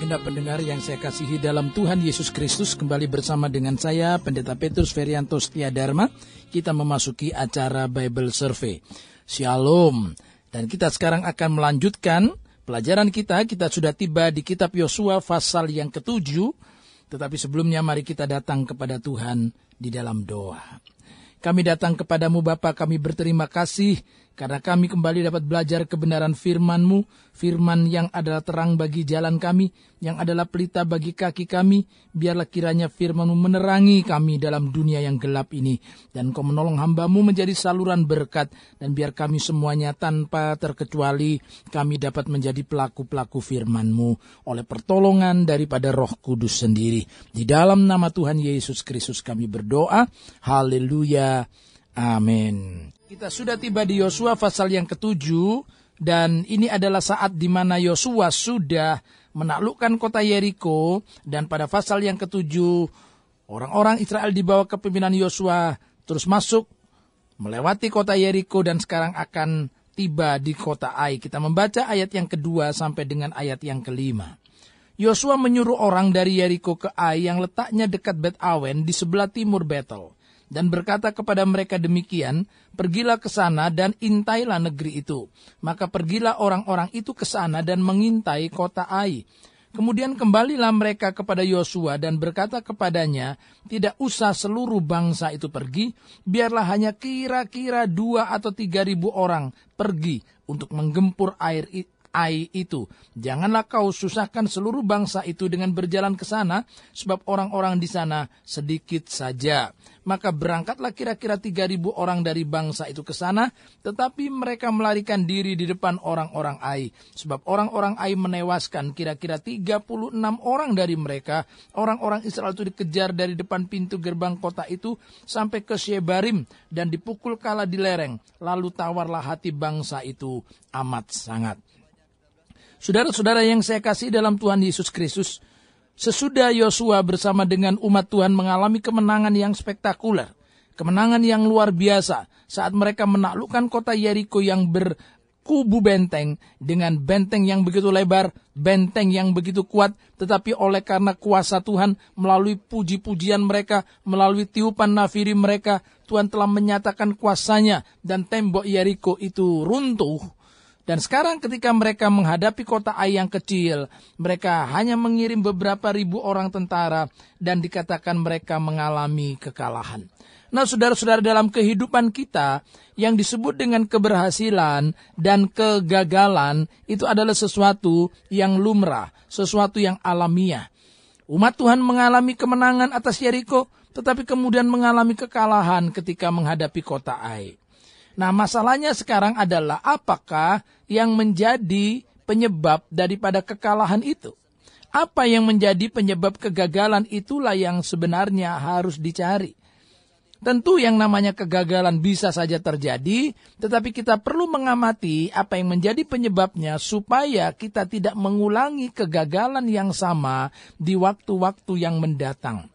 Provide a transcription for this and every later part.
Segenap pendengar yang saya kasihi dalam Tuhan Yesus Kristus kembali bersama dengan saya Pendeta Petrus Ferianto Setia Dharma. Kita memasuki acara Bible Survey. Shalom. Dan kita sekarang akan melanjutkan pelajaran kita. Kita sudah tiba di kitab Yosua pasal yang ketujuh. Tetapi sebelumnya mari kita datang kepada Tuhan di dalam doa. Kami datang kepadamu Bapa, kami berterima kasih karena kami kembali dapat belajar kebenaran firman-Mu, firman yang adalah terang bagi jalan kami, yang adalah pelita bagi kaki kami, biarlah kiranya firman-Mu menerangi kami dalam dunia yang gelap ini, dan Kau menolong hamba-Mu menjadi saluran berkat, dan biar kami semuanya tanpa terkecuali, kami dapat menjadi pelaku-pelaku firman-Mu, oleh pertolongan daripada roh kudus sendiri. Di dalam nama Tuhan Yesus Kristus kami berdoa, haleluya, amin. Kita sudah tiba di Yosua pasal yang ketujuh dan ini adalah saat di mana Yosua sudah menaklukkan kota Yeriko dan pada pasal yang ketujuh orang-orang Israel dibawa ke pimpinan Yosua terus masuk melewati kota Yeriko dan sekarang akan tiba di kota Ai. Kita membaca ayat yang kedua sampai dengan ayat yang kelima. Yosua menyuruh orang dari Yeriko ke Ai yang letaknya dekat Bet Awen di sebelah timur Betel dan berkata kepada mereka demikian, pergilah ke sana dan intailah negeri itu. Maka pergilah orang-orang itu ke sana dan mengintai kota Ai. Kemudian kembalilah mereka kepada Yosua dan berkata kepadanya, tidak usah seluruh bangsa itu pergi, biarlah hanya kira-kira dua atau tiga ribu orang pergi untuk menggempur air Ai itu. Janganlah kau susahkan seluruh bangsa itu dengan berjalan ke sana, sebab orang-orang di sana sedikit saja. Maka berangkatlah kira-kira tiga ribu orang dari bangsa itu ke sana, tetapi mereka melarikan diri di depan orang-orang Ai. Sebab orang-orang Ai menewaskan kira-kira tiga puluh enam orang dari mereka. Orang-orang Israel itu dikejar dari depan pintu gerbang kota itu sampai ke Shebarim dan dipukul kala di lereng. Lalu tawarlah hati bangsa itu amat sangat. Saudara-saudara yang saya kasih dalam Tuhan Yesus Kristus, sesudah Yosua bersama dengan umat Tuhan mengalami kemenangan yang spektakuler, kemenangan yang luar biasa saat mereka menaklukkan kota Yeriko yang berkubu benteng dengan benteng yang begitu lebar, benteng yang begitu kuat, tetapi oleh karena kuasa Tuhan melalui puji-pujian mereka, melalui tiupan nafiri mereka, Tuhan telah menyatakan kuasanya dan tembok Yeriko itu runtuh dan sekarang ketika mereka menghadapi kota Ai yang kecil, mereka hanya mengirim beberapa ribu orang tentara dan dikatakan mereka mengalami kekalahan. Nah, saudara-saudara dalam kehidupan kita yang disebut dengan keberhasilan dan kegagalan itu adalah sesuatu yang lumrah, sesuatu yang alamiah. Umat Tuhan mengalami kemenangan atas Yeriko, tetapi kemudian mengalami kekalahan ketika menghadapi kota Ai. Nah, masalahnya sekarang adalah apakah yang menjadi penyebab daripada kekalahan itu? Apa yang menjadi penyebab kegagalan itulah yang sebenarnya harus dicari. Tentu yang namanya kegagalan bisa saja terjadi, tetapi kita perlu mengamati apa yang menjadi penyebabnya supaya kita tidak mengulangi kegagalan yang sama di waktu-waktu yang mendatang.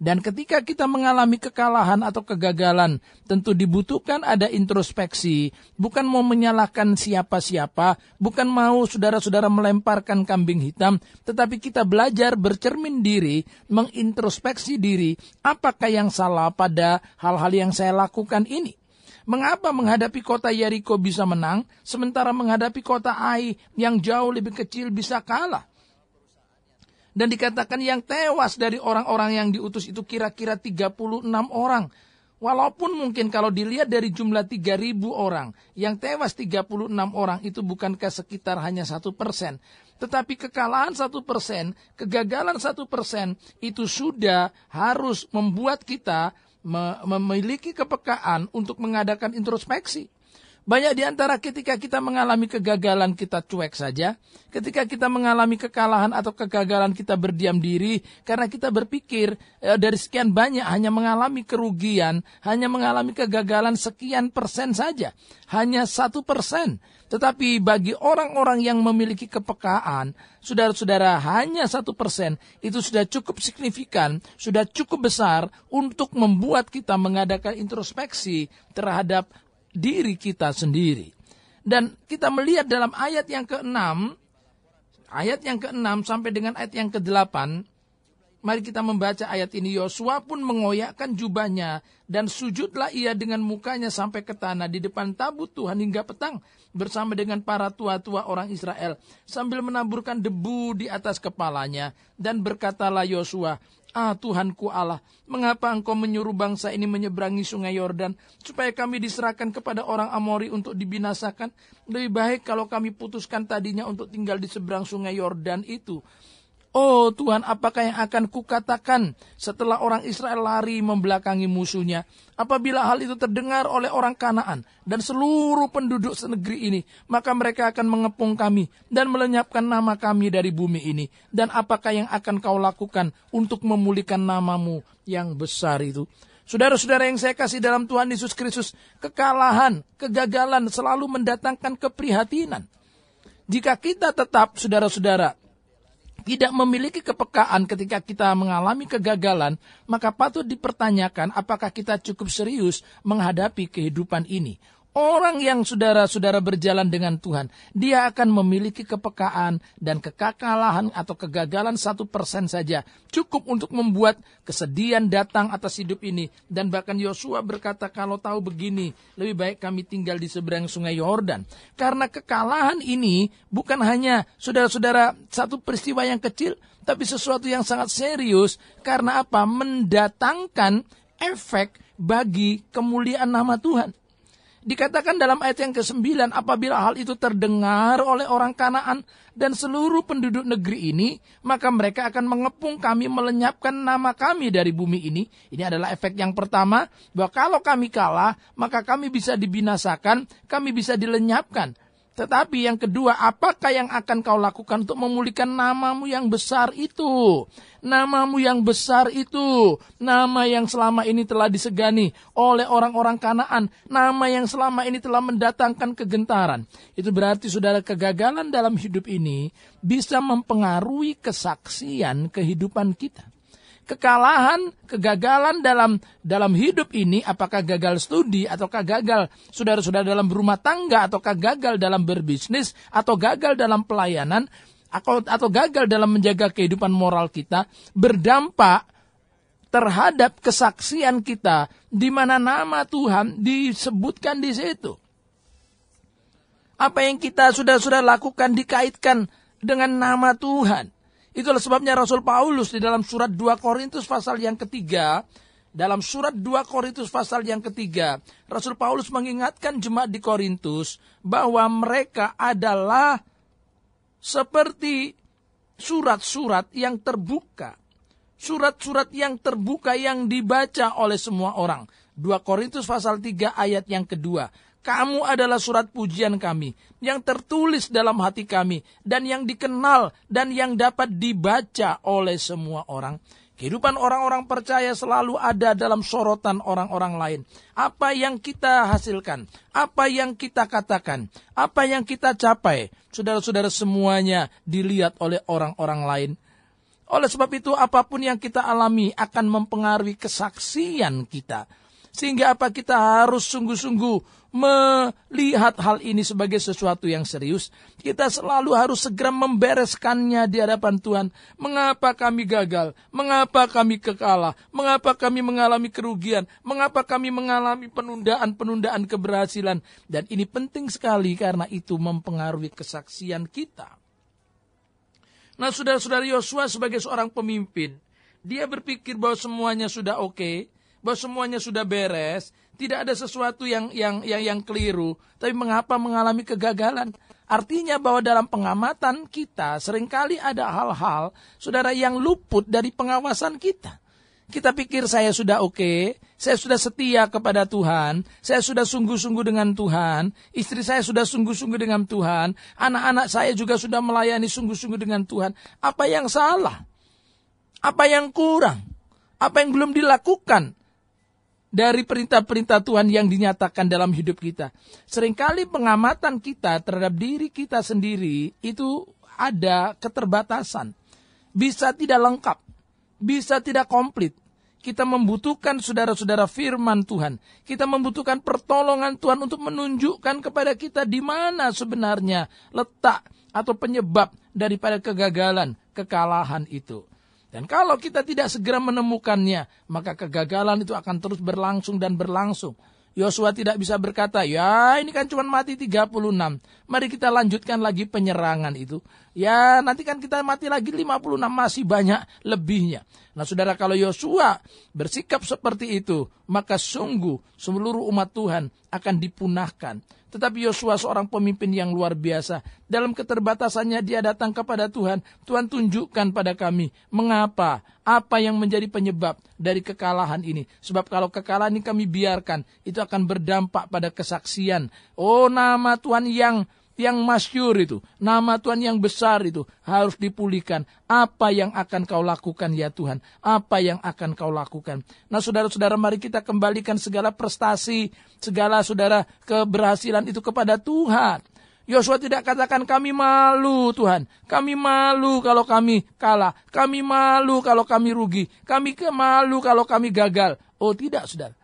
Dan ketika kita mengalami kekalahan atau kegagalan, tentu dibutuhkan ada introspeksi, bukan mau menyalahkan siapa-siapa, bukan mau saudara-saudara melemparkan kambing hitam, tetapi kita belajar bercermin diri, mengintrospeksi diri, apakah yang salah pada hal-hal yang saya lakukan ini. Mengapa menghadapi kota Yeriko bisa menang, sementara menghadapi kota Ai yang jauh lebih kecil bisa kalah? Dan dikatakan yang tewas dari orang-orang yang diutus itu kira-kira 36 orang. Walaupun mungkin kalau dilihat dari jumlah 3.000 orang, yang tewas 36 orang itu bukankah sekitar hanya satu persen. Tetapi kekalahan satu persen, kegagalan satu persen itu sudah harus membuat kita memiliki kepekaan untuk mengadakan introspeksi. Banyak di antara ketika kita mengalami kegagalan kita cuek saja. Ketika kita mengalami kekalahan atau kegagalan kita berdiam diri. Karena kita berpikir e, dari sekian banyak hanya mengalami kerugian. Hanya mengalami kegagalan sekian persen saja. Hanya satu persen. Tetapi bagi orang-orang yang memiliki kepekaan, saudara-saudara hanya satu persen itu sudah cukup signifikan, sudah cukup besar untuk membuat kita mengadakan introspeksi terhadap diri kita sendiri. Dan kita melihat dalam ayat yang keenam, ayat yang ke-6 sampai dengan ayat yang ke-8, mari kita membaca ayat ini. Yosua pun mengoyakkan jubahnya dan sujudlah ia dengan mukanya sampai ke tanah di depan tabut Tuhan hingga petang bersama dengan para tua-tua orang Israel sambil menaburkan debu di atas kepalanya dan berkatalah Yosua, Ah Tuhanku Allah, mengapa engkau menyuruh bangsa ini menyeberangi sungai Yordan supaya kami diserahkan kepada orang Amori untuk dibinasakan? Lebih baik kalau kami putuskan tadinya untuk tinggal di seberang sungai Yordan itu. Oh Tuhan, apakah yang akan kukatakan setelah orang Israel lari membelakangi musuhnya? Apabila hal itu terdengar oleh orang Kanaan dan seluruh penduduk senegeri ini, maka mereka akan mengepung kami dan melenyapkan nama kami dari bumi ini. Dan apakah yang akan kau lakukan untuk memulihkan namamu yang besar itu? Saudara-saudara yang saya kasih dalam Tuhan Yesus Kristus, kekalahan, kegagalan selalu mendatangkan keprihatinan. Jika kita tetap, saudara-saudara, tidak memiliki kepekaan ketika kita mengalami kegagalan, maka patut dipertanyakan apakah kita cukup serius menghadapi kehidupan ini. Orang yang saudara-saudara berjalan dengan Tuhan, dia akan memiliki kepekaan dan kekakalahan atau kegagalan satu persen saja. Cukup untuk membuat kesedihan datang atas hidup ini. Dan bahkan Yosua berkata, kalau tahu begini, lebih baik kami tinggal di seberang sungai Yordan. Karena kekalahan ini bukan hanya saudara-saudara satu peristiwa yang kecil, tapi sesuatu yang sangat serius. Karena apa? Mendatangkan efek bagi kemuliaan nama Tuhan. Dikatakan dalam ayat yang ke-9, apabila hal itu terdengar oleh orang Kanaan dan seluruh penduduk negeri ini, maka mereka akan mengepung kami, melenyapkan nama kami dari bumi ini. Ini adalah efek yang pertama, bahwa kalau kami kalah, maka kami bisa dibinasakan, kami bisa dilenyapkan. Tetapi yang kedua, apakah yang akan kau lakukan untuk memulihkan namamu yang besar itu? Namamu yang besar itu, nama yang selama ini telah disegani oleh orang-orang Kanaan, nama yang selama ini telah mendatangkan kegentaran. Itu berarti saudara kegagalan dalam hidup ini bisa mempengaruhi kesaksian kehidupan kita kekalahan, kegagalan dalam dalam hidup ini, apakah gagal studi ataukah gagal saudara-saudara dalam berumah tangga ataukah gagal dalam berbisnis atau gagal dalam pelayanan atau, atau gagal dalam menjaga kehidupan moral kita berdampak terhadap kesaksian kita di mana nama Tuhan disebutkan di situ. Apa yang kita sudah sudah lakukan dikaitkan dengan nama Tuhan. Itulah sebabnya Rasul Paulus di dalam surat 2 Korintus pasal yang ketiga, dalam surat 2 Korintus pasal yang ketiga, Rasul Paulus mengingatkan jemaat di Korintus bahwa mereka adalah seperti surat-surat yang terbuka. Surat-surat yang terbuka yang dibaca oleh semua orang. 2 Korintus pasal 3 ayat yang kedua. Kamu adalah surat pujian kami yang tertulis dalam hati kami dan yang dikenal dan yang dapat dibaca oleh semua orang. Kehidupan orang-orang percaya selalu ada dalam sorotan orang-orang lain. Apa yang kita hasilkan, apa yang kita katakan, apa yang kita capai, saudara-saudara semuanya dilihat oleh orang-orang lain. Oleh sebab itu, apa pun yang kita alami akan mempengaruhi kesaksian kita. Sehingga apa kita harus sungguh-sungguh melihat hal ini sebagai sesuatu yang serius, kita selalu harus segera membereskannya di hadapan Tuhan. Mengapa kami gagal? Mengapa kami kekalah? Mengapa kami mengalami kerugian? Mengapa kami mengalami penundaan-penundaan keberhasilan? Dan ini penting sekali karena itu mempengaruhi kesaksian kita. Nah, saudara-saudara Yosua sebagai seorang pemimpin, dia berpikir bahwa semuanya sudah oke, okay, bahwa semuanya sudah beres, tidak ada sesuatu yang yang yang yang keliru, tapi mengapa mengalami kegagalan? Artinya bahwa dalam pengamatan kita sering kali ada hal-hal saudara yang luput dari pengawasan kita. Kita pikir saya sudah oke, okay, saya sudah setia kepada Tuhan, saya sudah sungguh-sungguh dengan Tuhan, istri saya sudah sungguh-sungguh dengan Tuhan, anak-anak saya juga sudah melayani sungguh-sungguh dengan Tuhan. Apa yang salah? Apa yang kurang? Apa yang belum dilakukan dari perintah-perintah Tuhan yang dinyatakan dalam hidup kita. Seringkali pengamatan kita terhadap diri kita sendiri itu ada keterbatasan. Bisa tidak lengkap, bisa tidak komplit. Kita membutuhkan saudara-saudara firman Tuhan. Kita membutuhkan pertolongan Tuhan untuk menunjukkan kepada kita di mana sebenarnya letak atau penyebab daripada kegagalan, kekalahan itu. Dan kalau kita tidak segera menemukannya, maka kegagalan itu akan terus berlangsung dan berlangsung. Yosua tidak bisa berkata, ya ini kan cuma mati 36. Mari kita lanjutkan lagi penyerangan itu. Ya nanti kan kita mati lagi 56, masih banyak lebihnya. Nah saudara kalau Yosua bersikap seperti itu, maka sungguh seluruh umat Tuhan akan dipunahkan. Tetapi Yosua seorang pemimpin yang luar biasa. Dalam keterbatasannya dia datang kepada Tuhan. Tuhan tunjukkan pada kami mengapa, apa yang menjadi penyebab dari kekalahan ini. Sebab kalau kekalahan ini kami biarkan, itu akan berdampak pada kesaksian. Oh nama Tuhan yang yang masyur itu, nama Tuhan yang besar itu harus dipulihkan. Apa yang akan kau lakukan ya Tuhan? Apa yang akan kau lakukan? Nah saudara-saudara mari kita kembalikan segala prestasi, segala saudara keberhasilan itu kepada Tuhan. Yosua tidak katakan kami malu Tuhan. Kami malu kalau kami kalah. Kami malu kalau kami rugi. Kami malu kalau kami gagal. Oh tidak saudara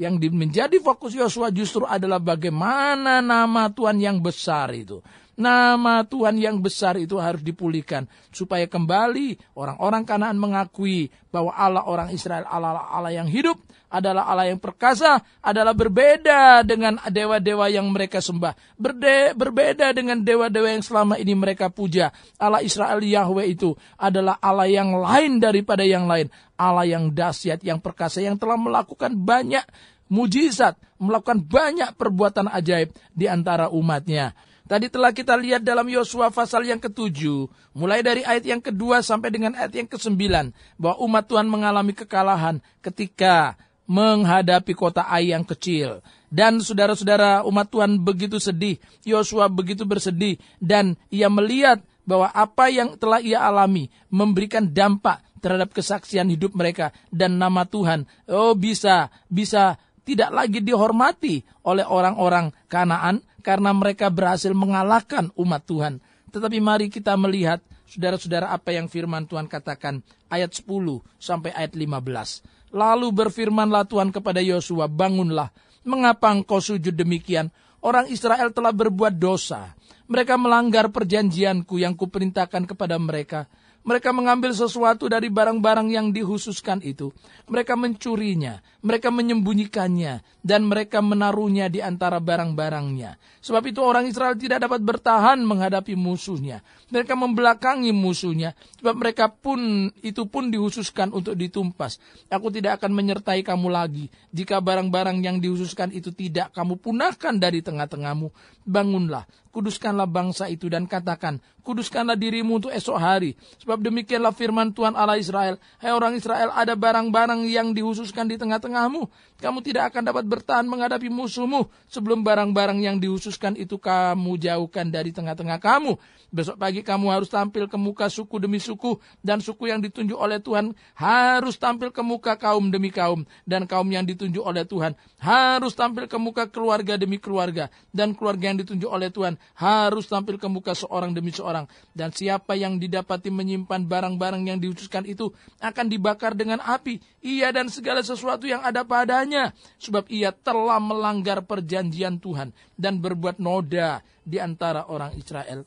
yang menjadi fokus Yosua justru adalah bagaimana nama Tuhan yang besar itu. Nama Tuhan yang besar itu harus dipulihkan supaya kembali orang-orang Kanaan mengakui bahwa Allah orang Israel Allah Allah yang hidup adalah Allah yang perkasa, adalah berbeda dengan dewa-dewa yang mereka sembah, Berde, berbeda dengan dewa-dewa yang selama ini mereka puja. Allah Israel Yahweh itu adalah Allah yang lain daripada yang lain, Allah yang dahsyat, yang perkasa, yang telah melakukan banyak mujizat, melakukan banyak perbuatan ajaib di antara umatnya. Tadi telah kita lihat dalam Yosua pasal yang ketujuh, mulai dari ayat yang kedua sampai dengan ayat yang kesembilan, bahwa umat Tuhan mengalami kekalahan ketika menghadapi kota Ai yang kecil. Dan saudara-saudara umat Tuhan begitu sedih, Yosua begitu bersedih, dan ia melihat bahwa apa yang telah ia alami memberikan dampak terhadap kesaksian hidup mereka dan nama Tuhan. Oh bisa, bisa tidak lagi dihormati oleh orang-orang Kanaan karena mereka berhasil mengalahkan umat Tuhan. Tetapi mari kita melihat saudara-saudara apa yang firman Tuhan katakan ayat 10 sampai ayat 15. Lalu berfirmanlah Tuhan kepada Yosua, bangunlah, mengapa engkau sujud demikian? Orang Israel telah berbuat dosa. Mereka melanggar perjanjianku yang kuperintahkan kepada mereka. Mereka mengambil sesuatu dari barang-barang yang dihususkan itu. Mereka mencurinya, mereka menyembunyikannya, dan mereka menaruhnya di antara barang-barangnya. Sebab itu orang Israel tidak dapat bertahan menghadapi musuhnya. Mereka membelakangi musuhnya, sebab mereka pun itu pun dihususkan untuk ditumpas. Aku tidak akan menyertai kamu lagi jika barang-barang yang dihususkan itu tidak kamu punahkan dari tengah-tengahmu. Bangunlah, kuduskanlah bangsa itu dan katakan, kuduskanlah dirimu untuk esok hari. Sebab demikianlah firman Tuhan Allah Israel. Hai orang Israel, ada barang-barang yang dihususkan di tengah-tengahmu. Kamu tidak akan dapat bertahan menghadapi musuhmu sebelum barang-barang yang dihususkan itu kamu jauhkan dari tengah-tengah kamu. Besok pagi kamu harus tampil ke muka suku demi suku dan suku yang ditunjuk oleh Tuhan harus tampil ke muka kaum demi kaum dan kaum yang ditunjuk oleh Tuhan harus tampil ke muka keluarga demi keluarga dan keluarga yang ditunjuk oleh Tuhan harus tampil ke muka seorang demi seorang. Dan siapa yang didapati menyimpan barang-barang yang diutuskan itu akan dibakar dengan api. Ia dan segala sesuatu yang ada padanya sebab ia telah melanggar perjanjian Tuhan dan berbuat noda di antara orang Israel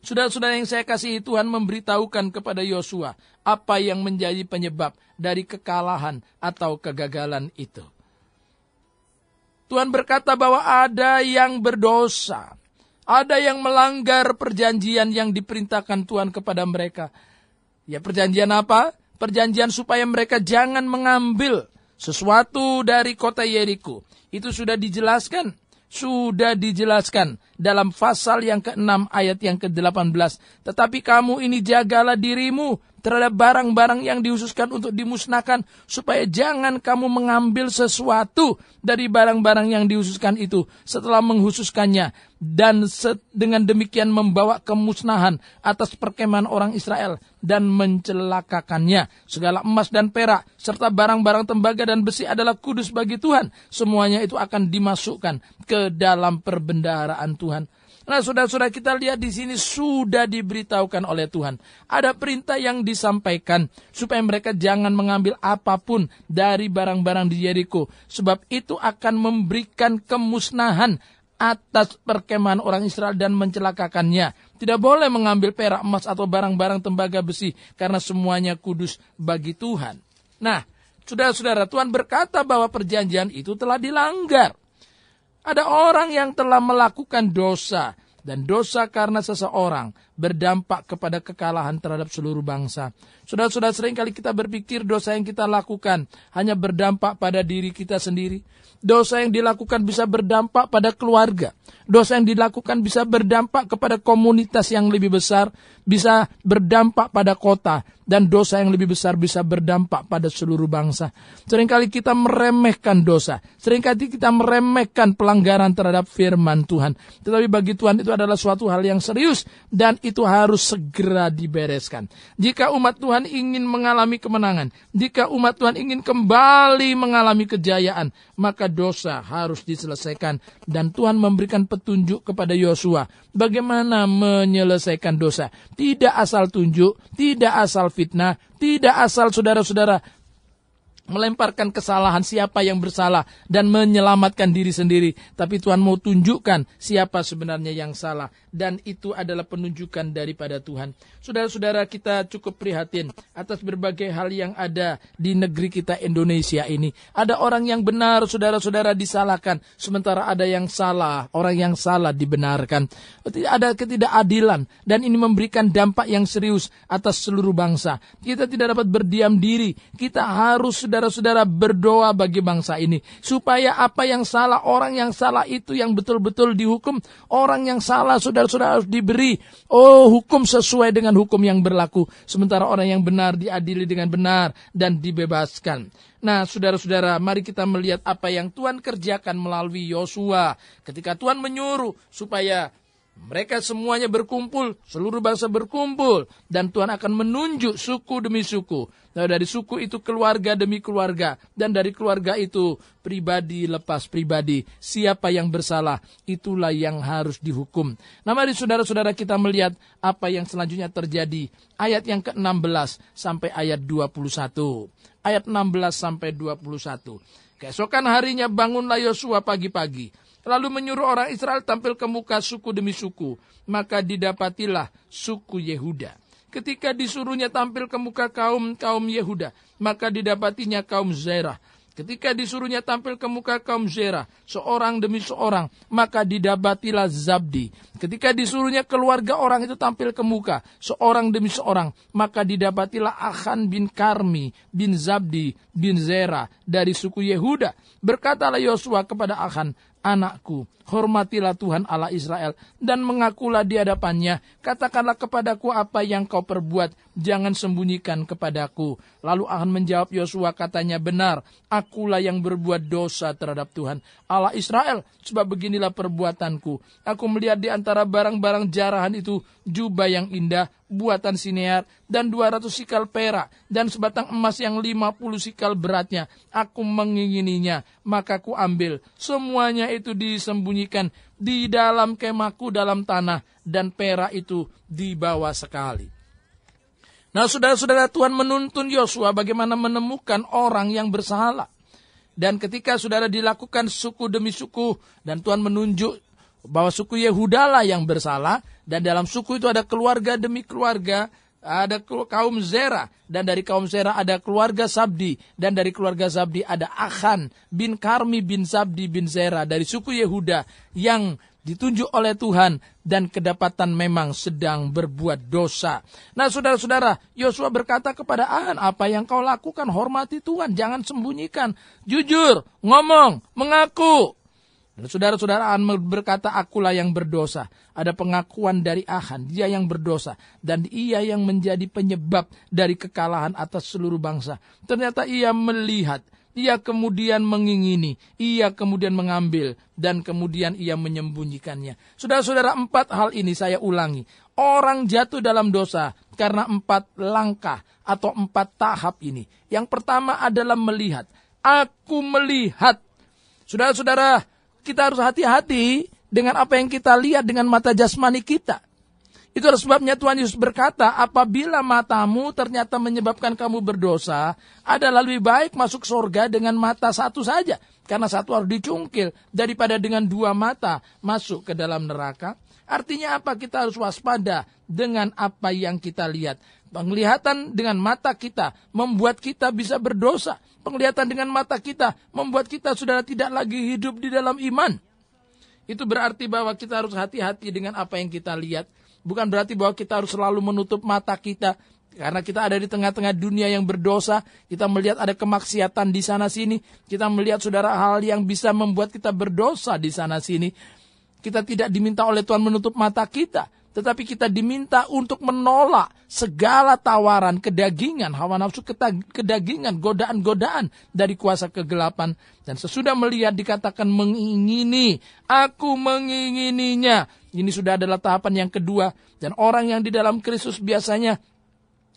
Saudara-saudara yang saya kasih Tuhan memberitahukan kepada Yosua apa yang menjadi penyebab dari kekalahan atau kegagalan itu. Tuhan berkata bahwa ada yang berdosa, ada yang melanggar perjanjian yang diperintahkan Tuhan kepada mereka. Ya perjanjian apa? Perjanjian supaya mereka jangan mengambil sesuatu dari kota Yeriko. Itu sudah dijelaskan sudah dijelaskan dalam pasal yang ke-6 ayat yang ke-18. Tetapi kamu ini jagalah dirimu terhadap barang-barang yang dihususkan untuk dimusnahkan supaya jangan kamu mengambil sesuatu dari barang-barang yang dihususkan itu setelah menghususkannya dan dengan demikian membawa kemusnahan atas perkemahan orang Israel dan mencelakakannya. Segala emas dan perak serta barang-barang tembaga dan besi adalah kudus bagi Tuhan. Semuanya itu akan dimasukkan ke dalam perbendaharaan Tuhan. Nah, saudara-saudara kita lihat di sini sudah diberitahukan oleh Tuhan. Ada perintah yang disampaikan supaya mereka jangan mengambil apa pun dari barang-barang di Jericho. Sebab itu akan memberikan kemusnahan atas perkemahan orang Israel dan mencelakakannya. Tidak boleh mengambil perak, emas, atau barang-barang tembaga besi. Karena semuanya kudus bagi Tuhan. Nah, saudara-saudara, Tuhan berkata bahwa perjanjian itu telah dilanggar. Ada orang yang telah melakukan dosa dan dosa karena seseorang berdampak kepada kekalahan terhadap seluruh bangsa. Saudara-saudara sering kali kita berpikir dosa yang kita lakukan hanya berdampak pada diri kita sendiri. Dosa yang dilakukan bisa berdampak pada keluarga. Dosa yang dilakukan bisa berdampak kepada komunitas yang lebih besar, bisa berdampak pada kota, dan dosa yang lebih besar bisa berdampak pada seluruh bangsa. Seringkali kita meremehkan dosa, sering kali kita meremehkan pelanggaran terhadap firman Tuhan. Tetapi bagi Tuhan itu adalah suatu hal yang serius dan itu harus segera dibereskan. Jika umat Tuhan ingin mengalami kemenangan, jika umat Tuhan ingin kembali mengalami kejayaan, maka dosa harus diselesaikan dan Tuhan memberikan petunjuk kepada Yosua bagaimana menyelesaikan dosa. Tidak asal tunjuk, tidak asal fitnah, tidak asal saudara-saudara melemparkan kesalahan siapa yang bersalah dan menyelamatkan diri sendiri. Tapi Tuhan mau tunjukkan siapa sebenarnya yang salah. Dan itu adalah penunjukan daripada Tuhan. Saudara-saudara kita cukup prihatin atas berbagai hal yang ada di negeri kita Indonesia ini. Ada orang yang benar, saudara-saudara disalahkan. Sementara ada yang salah, orang yang salah dibenarkan. Ada ketidakadilan. Dan ini memberikan dampak yang serius atas seluruh bangsa. Kita tidak dapat berdiam diri. Kita harus, saudara saudara-saudara berdoa bagi bangsa ini. Supaya apa yang salah, orang yang salah itu yang betul-betul dihukum. Orang yang salah, saudara-saudara harus diberi. Oh, hukum sesuai dengan hukum yang berlaku. Sementara orang yang benar diadili dengan benar dan dibebaskan. Nah, saudara-saudara, mari kita melihat apa yang Tuhan kerjakan melalui Yosua. Ketika Tuhan menyuruh supaya mereka semuanya berkumpul, seluruh bangsa berkumpul, dan Tuhan akan menunjuk suku demi suku. Nah, dari suku itu keluarga demi keluarga, dan dari keluarga itu pribadi lepas pribadi. Siapa yang bersalah, itulah yang harus dihukum. Nah, mari saudara-saudara kita melihat apa yang selanjutnya terjadi. Ayat yang ke-16 sampai ayat 21. Ayat 16 sampai 21. Keesokan harinya bangunlah Yosua pagi-pagi lalu menyuruh orang Israel tampil ke muka suku demi suku, maka didapatilah suku Yehuda. Ketika disuruhnya tampil ke muka kaum-kaum Yehuda, maka didapatinya kaum Zerah. Ketika disuruhnya tampil ke muka kaum Zerah, seorang demi seorang, maka didapatilah Zabdi. Ketika disuruhnya keluarga orang itu tampil ke muka, seorang demi seorang, maka didapatilah Achan bin Karmi bin Zabdi bin Zerah dari suku Yehuda. Berkatalah Yosua kepada Achan, anakku, hormatilah Tuhan Allah Israel dan mengakulah di hadapannya. Katakanlah kepadaku apa yang kau perbuat, jangan sembunyikan kepadaku. Lalu akan menjawab Yosua katanya benar, akulah yang berbuat dosa terhadap Tuhan Allah Israel. Sebab beginilah perbuatanku. Aku melihat di antara barang-barang jarahan itu jubah yang indah, buatan sinear, dan 200 sikal perak, dan sebatang emas yang 50 sikal beratnya. Aku mengingininya, maka ku ambil. Semuanya itu disembunyikan di dalam kemaku dalam tanah, dan perak itu dibawa sekali. Nah, saudara-saudara Tuhan menuntun Yosua bagaimana menemukan orang yang bersalah. Dan ketika saudara dilakukan suku demi suku, dan Tuhan menunjuk bahwa suku Yehuda lah yang bersalah, dan dalam suku itu ada keluarga demi keluarga, ada kaum Zera, dan dari kaum Zera ada keluarga Sabdi, dan dari keluarga Sabdi ada Achan bin Karmi bin Sabdi bin Zera dari suku Yehuda yang ditunjuk oleh Tuhan dan kedapatan memang sedang berbuat dosa. Nah saudara-saudara, Yosua berkata kepada Achan, apa yang kau lakukan hormati Tuhan, jangan sembunyikan. Jujur, ngomong, mengaku, saudara-saudara berkata, akulah yang berdosa. Ada pengakuan dari Ahan, dia yang berdosa. Dan ia yang menjadi penyebab dari kekalahan atas seluruh bangsa. Ternyata ia melihat, ia kemudian mengingini, ia kemudian mengambil, dan kemudian ia menyembunyikannya. Saudara-saudara, empat hal ini saya ulangi. Orang jatuh dalam dosa karena empat langkah atau empat tahap ini. Yang pertama adalah melihat. Aku melihat. Saudara-saudara, kita harus hati-hati dengan apa yang kita lihat dengan mata jasmani kita. Itu adalah sebabnya Tuhan Yesus berkata, apabila matamu ternyata menyebabkan kamu berdosa, adalah lebih baik masuk surga dengan mata satu saja. Karena satu harus dicungkil daripada dengan dua mata masuk ke dalam neraka. Artinya apa? Kita harus waspada dengan apa yang kita lihat. Penglihatan dengan mata kita membuat kita bisa berdosa. Penglihatan dengan mata kita membuat kita sudah tidak lagi hidup di dalam iman. Itu berarti bahwa kita harus hati-hati dengan apa yang kita lihat. Bukan berarti bahwa kita harus selalu menutup mata kita. Karena kita ada di tengah-tengah dunia yang berdosa, kita melihat ada kemaksiatan di sana sini, kita melihat saudara hal yang bisa membuat kita berdosa di sana sini. Kita tidak diminta oleh Tuhan menutup mata kita, tetapi kita diminta untuk menolak segala tawaran kedagingan, hawa nafsu kedagingan, godaan-godaan dari kuasa kegelapan. Dan sesudah melihat dikatakan mengingini, aku mengingininya. Ini sudah adalah tahapan yang kedua. Dan orang yang di dalam Kristus biasanya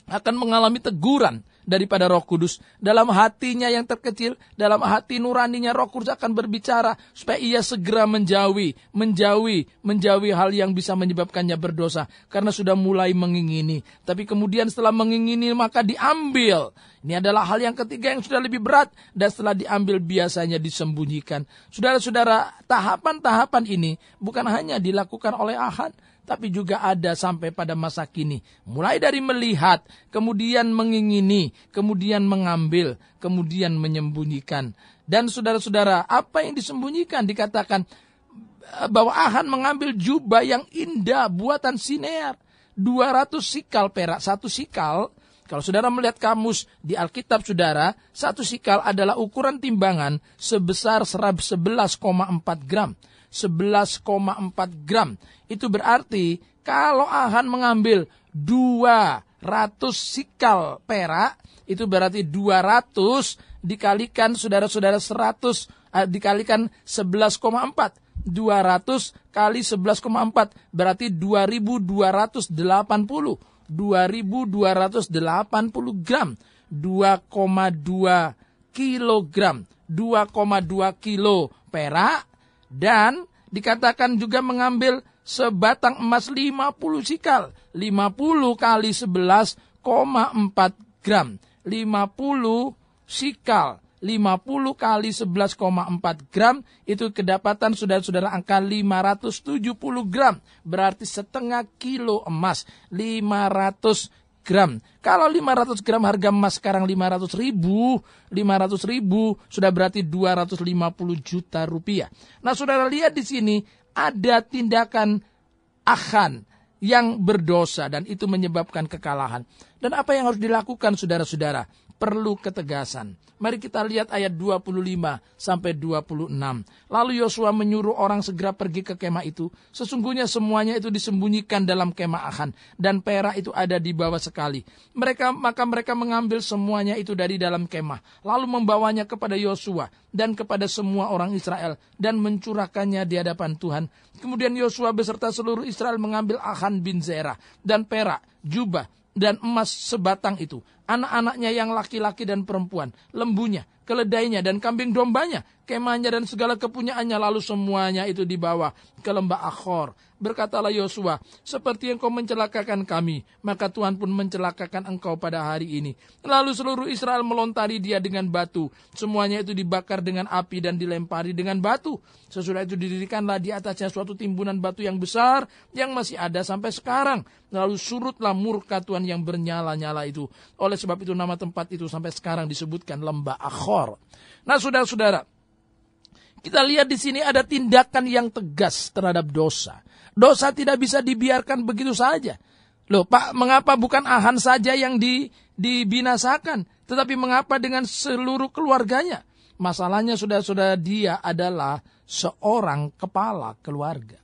akan mengalami teguran daripada Roh Kudus. Dalam hatinya yang terkecil, dalam hati nuraninya Roh Kudus akan berbicara supaya ia segera menjauhi, menjauhi, menjauhi hal yang bisa menyebabkannya berdosa karena sudah mulai mengingini. Tapi kemudian setelah mengingini maka diambil. Ini adalah hal yang ketiga yang sudah lebih berat dan setelah diambil biasanya disembunyikan. Saudara-saudara, tahapan-tahapan ini bukan hanya dilakukan oleh Ahad, tapi juga ada sampai pada masa kini. Mulai dari melihat, kemudian mengingini, kemudian mengambil, kemudian menyembunyikan. Dan saudara-saudara, apa yang disembunyikan dikatakan eh, bahwa Ahan mengambil jubah yang indah buatan Sinear. 200 sikal perak, satu sikal kalau saudara melihat kamus di Alkitab saudara, satu sikal adalah ukuran timbangan sebesar 11,4 gram. 11,4 gram. Itu berarti kalau Ahan mengambil 200 sikal perak, itu berarti 200 dikalikan saudara-saudara 100 eh, dikalikan 11,4. 200 kali 11,4 berarti 2280. 2280 gram. 2,2 kilogram. 2,2 kilo perak dan dikatakan juga mengambil sebatang emas 50 sikal. 50 kali 11,4 gram. 50 sikal. 50 kali 11,4 gram itu kedapatan saudara-saudara angka 570 gram. Berarti setengah kilo emas. 500 gram. Kalau 500 gram harga emas sekarang 500 ribu, 500 ribu sudah berarti 250 juta rupiah. Nah saudara lihat di sini ada tindakan akan yang berdosa dan itu menyebabkan kekalahan. Dan apa yang harus dilakukan saudara-saudara? Perlu ketegasan. Mari kita lihat ayat 25 sampai 26. Lalu Yosua menyuruh orang segera pergi ke kemah itu. Sesungguhnya semuanya itu disembunyikan dalam kemah Ahan dan perak itu ada di bawah sekali. Mereka maka mereka mengambil semuanya itu dari dalam kemah, lalu membawanya kepada Yosua dan kepada semua orang Israel dan mencurahkannya di hadapan Tuhan. Kemudian Yosua beserta seluruh Israel mengambil Ahan bin Zerah dan perak, jubah, dan emas sebatang itu, anak-anaknya yang laki-laki dan perempuan, lembunya, keledainya dan kambing dombanya, kemahnya dan segala kepunyaannya lalu semuanya itu dibawa ke lembah Akhor. Berkatalah Yosua, seperti engkau mencelakakan kami, maka Tuhan pun mencelakakan engkau pada hari ini. Lalu seluruh Israel melontari dia dengan batu. Semuanya itu dibakar dengan api dan dilempari dengan batu. Sesudah itu didirikanlah di atasnya suatu timbunan batu yang besar yang masih ada sampai sekarang. Lalu surutlah murka Tuhan yang bernyala-nyala itu. Oleh sebab itu nama tempat itu sampai sekarang disebutkan lembah Akhor. Nah saudara-saudara, kita lihat di sini ada tindakan yang tegas terhadap dosa. Dosa tidak bisa dibiarkan begitu saja. Loh, Pak, mengapa bukan Ahan saja yang di, dibinasakan, tetapi mengapa dengan seluruh keluarganya? Masalahnya sudah-sudah dia adalah seorang kepala keluarga.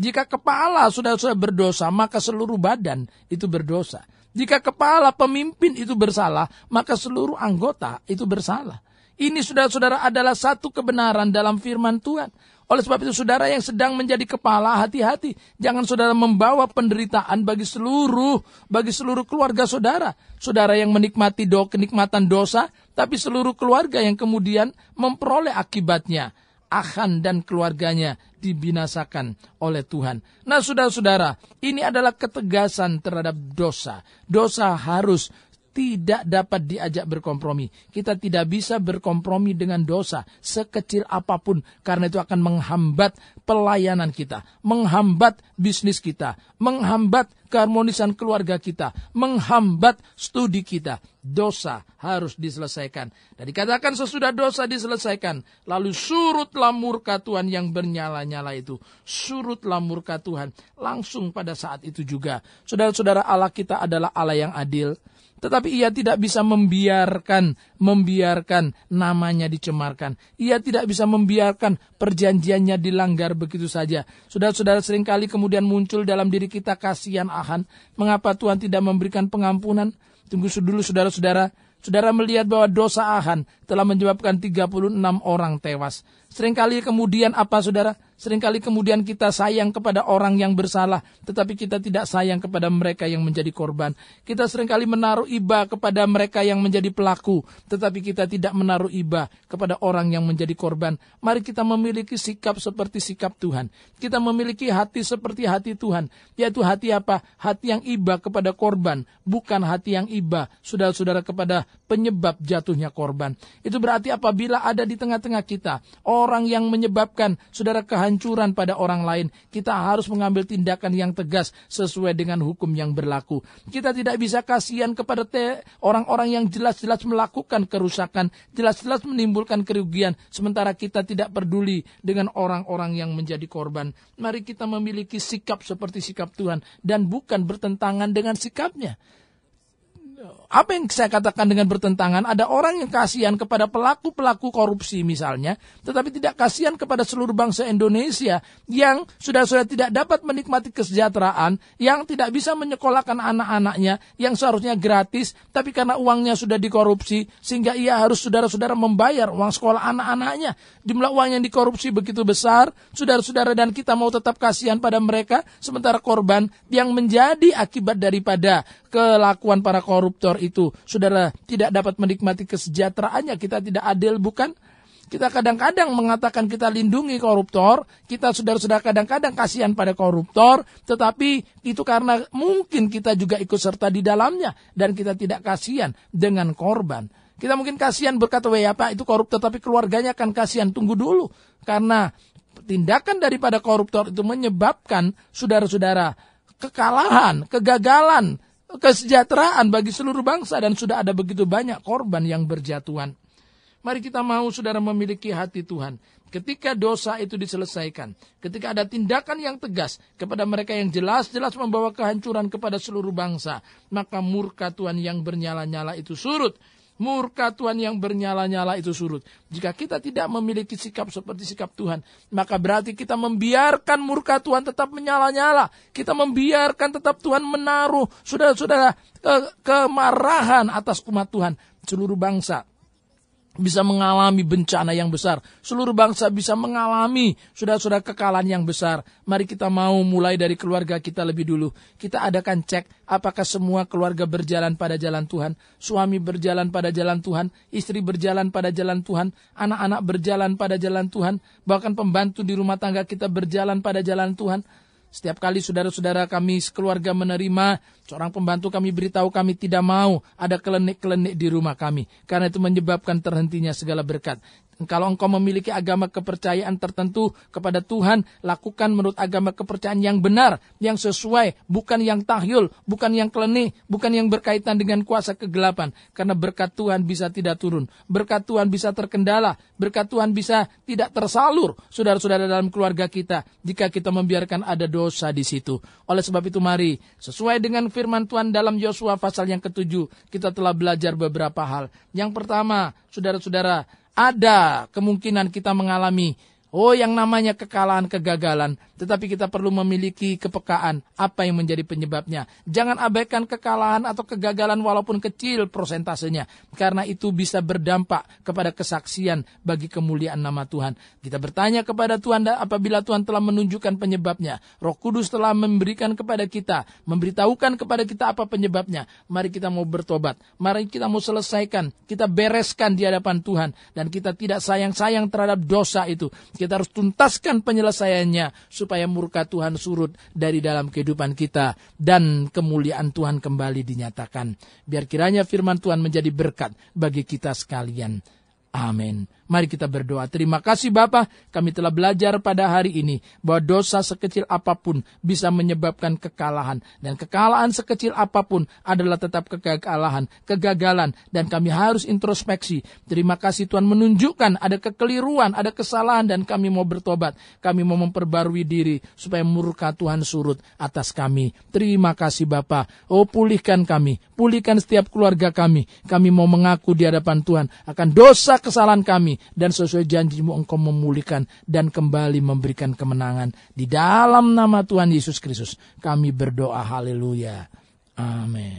Jika kepala sudah sudah berdosa, maka seluruh badan itu berdosa. Jika kepala pemimpin itu bersalah, maka seluruh anggota itu bersalah. Ini saudara-saudara adalah satu kebenaran dalam firman Tuhan. Oleh sebab itu saudara yang sedang menjadi kepala hati-hati. Jangan saudara membawa penderitaan bagi seluruh bagi seluruh keluarga saudara. Saudara yang menikmati do, kenikmatan dosa, tapi seluruh keluarga yang kemudian memperoleh akibatnya. Akan dan keluarganya dibinasakan oleh Tuhan. Nah saudara-saudara, ini adalah ketegasan terhadap dosa. Dosa harus tidak dapat diajak berkompromi. Kita tidak bisa berkompromi dengan dosa sekecil apa pun karena itu akan menghambat pelayanan kita, menghambat bisnis kita, menghambat keharmonisan keluarga kita, menghambat studi kita. Dosa harus diselesaikan. Dan dikatakan sesudah dosa diselesaikan, lalu surutlah murka Tuhan yang bernyala-nyala itu. Surutlah murka Tuhan langsung pada saat itu juga. Saudara-saudara Allah kita adalah Allah yang adil. Tetapi ia tidak bisa membiarkan, membiarkan namanya dicemarkan. Ia tidak bisa membiarkan perjanjiannya dilanggar begitu saja. Saudara-saudara sering kali kemudian muncul dalam diri kita kasihan ahan. Mengapa Tuhan tidak memberikan pengampunan? Tunggu dulu saudara-saudara. Saudara melihat bahwa dosa Ahan telah menyebabkan 36 orang tewas. Seringkali kemudian apa saudara? Seringkali kemudian kita sayang kepada orang yang bersalah, tetapi kita tidak sayang kepada mereka yang menjadi korban. Kita sering kali menaruh iba kepada mereka yang menjadi pelaku, tetapi kita tidak menaruh iba kepada orang yang menjadi korban. Mari kita memiliki sikap seperti sikap Tuhan. Kita memiliki hati seperti hati Tuhan, yaitu hati apa? Hati yang iba kepada korban, bukan hati yang iba, saudara-saudara, kepada penyebab jatuhnya korban. Itu berarti apabila ada di tengah-tengah kita orang yang menyebabkan saudara kehancuran pada orang lain, kita harus mengambil tindakan yang tegas sesuai dengan hukum yang berlaku. Kita tidak bisa kasihan kepada orang-orang yang jelas-jelas melakukan kerusakan, jelas-jelas menimbulkan kerugian, sementara kita tidak peduli dengan orang-orang yang menjadi korban. Mari kita memiliki sikap seperti sikap Tuhan dan bukan bertentangan dengan sikapnya apa yang saya katakan dengan bertentangan, ada orang yang kasihan kepada pelaku-pelaku korupsi misalnya, tetapi tidak kasihan kepada seluruh bangsa Indonesia yang sudah-sudah tidak dapat menikmati kesejahteraan, yang tidak bisa menyekolahkan anak-anaknya, yang seharusnya gratis, tapi karena uangnya sudah dikorupsi, sehingga ia harus saudara-saudara membayar uang sekolah anak-anaknya. Jumlah uang yang dikorupsi begitu besar, saudara-saudara dan kita mau tetap kasihan pada mereka, sementara korban yang menjadi akibat daripada kelakuan para koruptor itu saudara tidak dapat menikmati kesejahteraannya, kita tidak adil bukan? Kita kadang-kadang mengatakan kita lindungi koruptor, kita saudara-saudara kadang-kadang kasihan pada koruptor, tetapi itu karena mungkin kita juga ikut serta di dalamnya dan kita tidak kasihan dengan korban. Kita mungkin kasihan berkata, ya Pak itu koruptor, tapi keluarganya akan kasihan, tunggu dulu. Karena tindakan daripada koruptor itu menyebabkan saudara-saudara kekalahan, kegagalan, kesejahteraan bagi seluruh bangsa dan sudah ada begitu banyak korban yang berjatuhan. Mari kita mau saudara memiliki hati Tuhan. Ketika dosa itu diselesaikan, ketika ada tindakan yang tegas kepada mereka yang jelas-jelas membawa kehancuran kepada seluruh bangsa, maka murka Tuhan yang bernyala-nyala itu surut murka Tuhan yang bernyala-nyala itu surut. Jika kita tidak memiliki sikap seperti sikap Tuhan, maka berarti kita membiarkan murka Tuhan tetap menyala-nyala. Kita membiarkan tetap Tuhan menaruh saudara-saudara ke kemarahan atas umat Tuhan seluruh bangsa bisa mengalami bencana yang besar. Seluruh bangsa bisa mengalami sudah-sudah kekalahan yang besar. Mari kita mau mulai dari keluarga kita lebih dulu. Kita adakan cek apakah semua keluarga berjalan pada jalan Tuhan. Suami berjalan pada jalan Tuhan. Istri berjalan pada jalan Tuhan. Anak-anak berjalan pada jalan Tuhan. Bahkan pembantu di rumah tangga kita berjalan pada jalan Tuhan. Setiap kali saudara-saudara kami sekeluarga menerima, seorang pembantu kami beritahu kami tidak mau ada kelenik-kelenik di rumah kami. Karena itu menyebabkan terhentinya segala berkat. Kalau engkau memiliki agama kepercayaan tertentu kepada Tuhan, lakukan menurut agama kepercayaan yang benar, yang sesuai, bukan yang tahyul, bukan yang klenik, bukan yang berkaitan dengan kuasa kegelapan. Karena berkat Tuhan bisa tidak turun, berkat Tuhan bisa terkendala, berkat Tuhan bisa tidak tersalur, saudara-saudara dalam keluarga kita, jika kita membiarkan ada dosa di situ. Oleh sebab itu mari, sesuai dengan firman Tuhan dalam Yosua pasal yang ketujuh, kita telah belajar beberapa hal. Yang pertama, saudara-saudara, ada kemungkinan kita mengalami Oh, yang namanya kekalahan, kegagalan. Tetapi kita perlu memiliki kepekaan. Apa yang menjadi penyebabnya? Jangan abaikan kekalahan atau kegagalan walaupun kecil prosentasenya. Karena itu bisa berdampak kepada kesaksian bagi kemuliaan nama Tuhan. Kita bertanya kepada Tuhan apabila Tuhan telah menunjukkan penyebabnya. Roh Kudus telah memberikan kepada kita. Memberitahukan kepada kita apa penyebabnya. Mari kita mau bertobat. Mari kita mau selesaikan. Kita bereskan di hadapan Tuhan. Dan kita tidak sayang-sayang terhadap dosa itu kita harus tuntaskan penyelesaiannya supaya murka Tuhan surut dari dalam kehidupan kita dan kemuliaan Tuhan kembali dinyatakan. Biar kiranya firman Tuhan menjadi berkat bagi kita sekalian. Amin. Mari kita berdoa. Terima kasih Bapa, kami telah belajar pada hari ini bahwa dosa sekecil apa pun bisa menyebabkan kekalahan dan kekalahan sekecil apa pun adalah tetap kekalahan, kegagalan dan kami harus introspeksi. Terima kasih Tuhan menunjukkan ada kekeliruan, ada kesalahan dan kami mau bertobat. Kami mau memperbarui diri supaya murka Tuhan surut atas kami. Terima kasih Bapa. Oh pulihkan kami, pulihkan setiap keluarga kami. Kami mau mengaku di hadapan Tuhan akan dosa kesalahan kami dan sesuai janjimu engkau memulihkan dan kembali memberikan kemenangan. Di dalam nama Tuhan Yesus Kristus kami berdoa haleluya. Amin.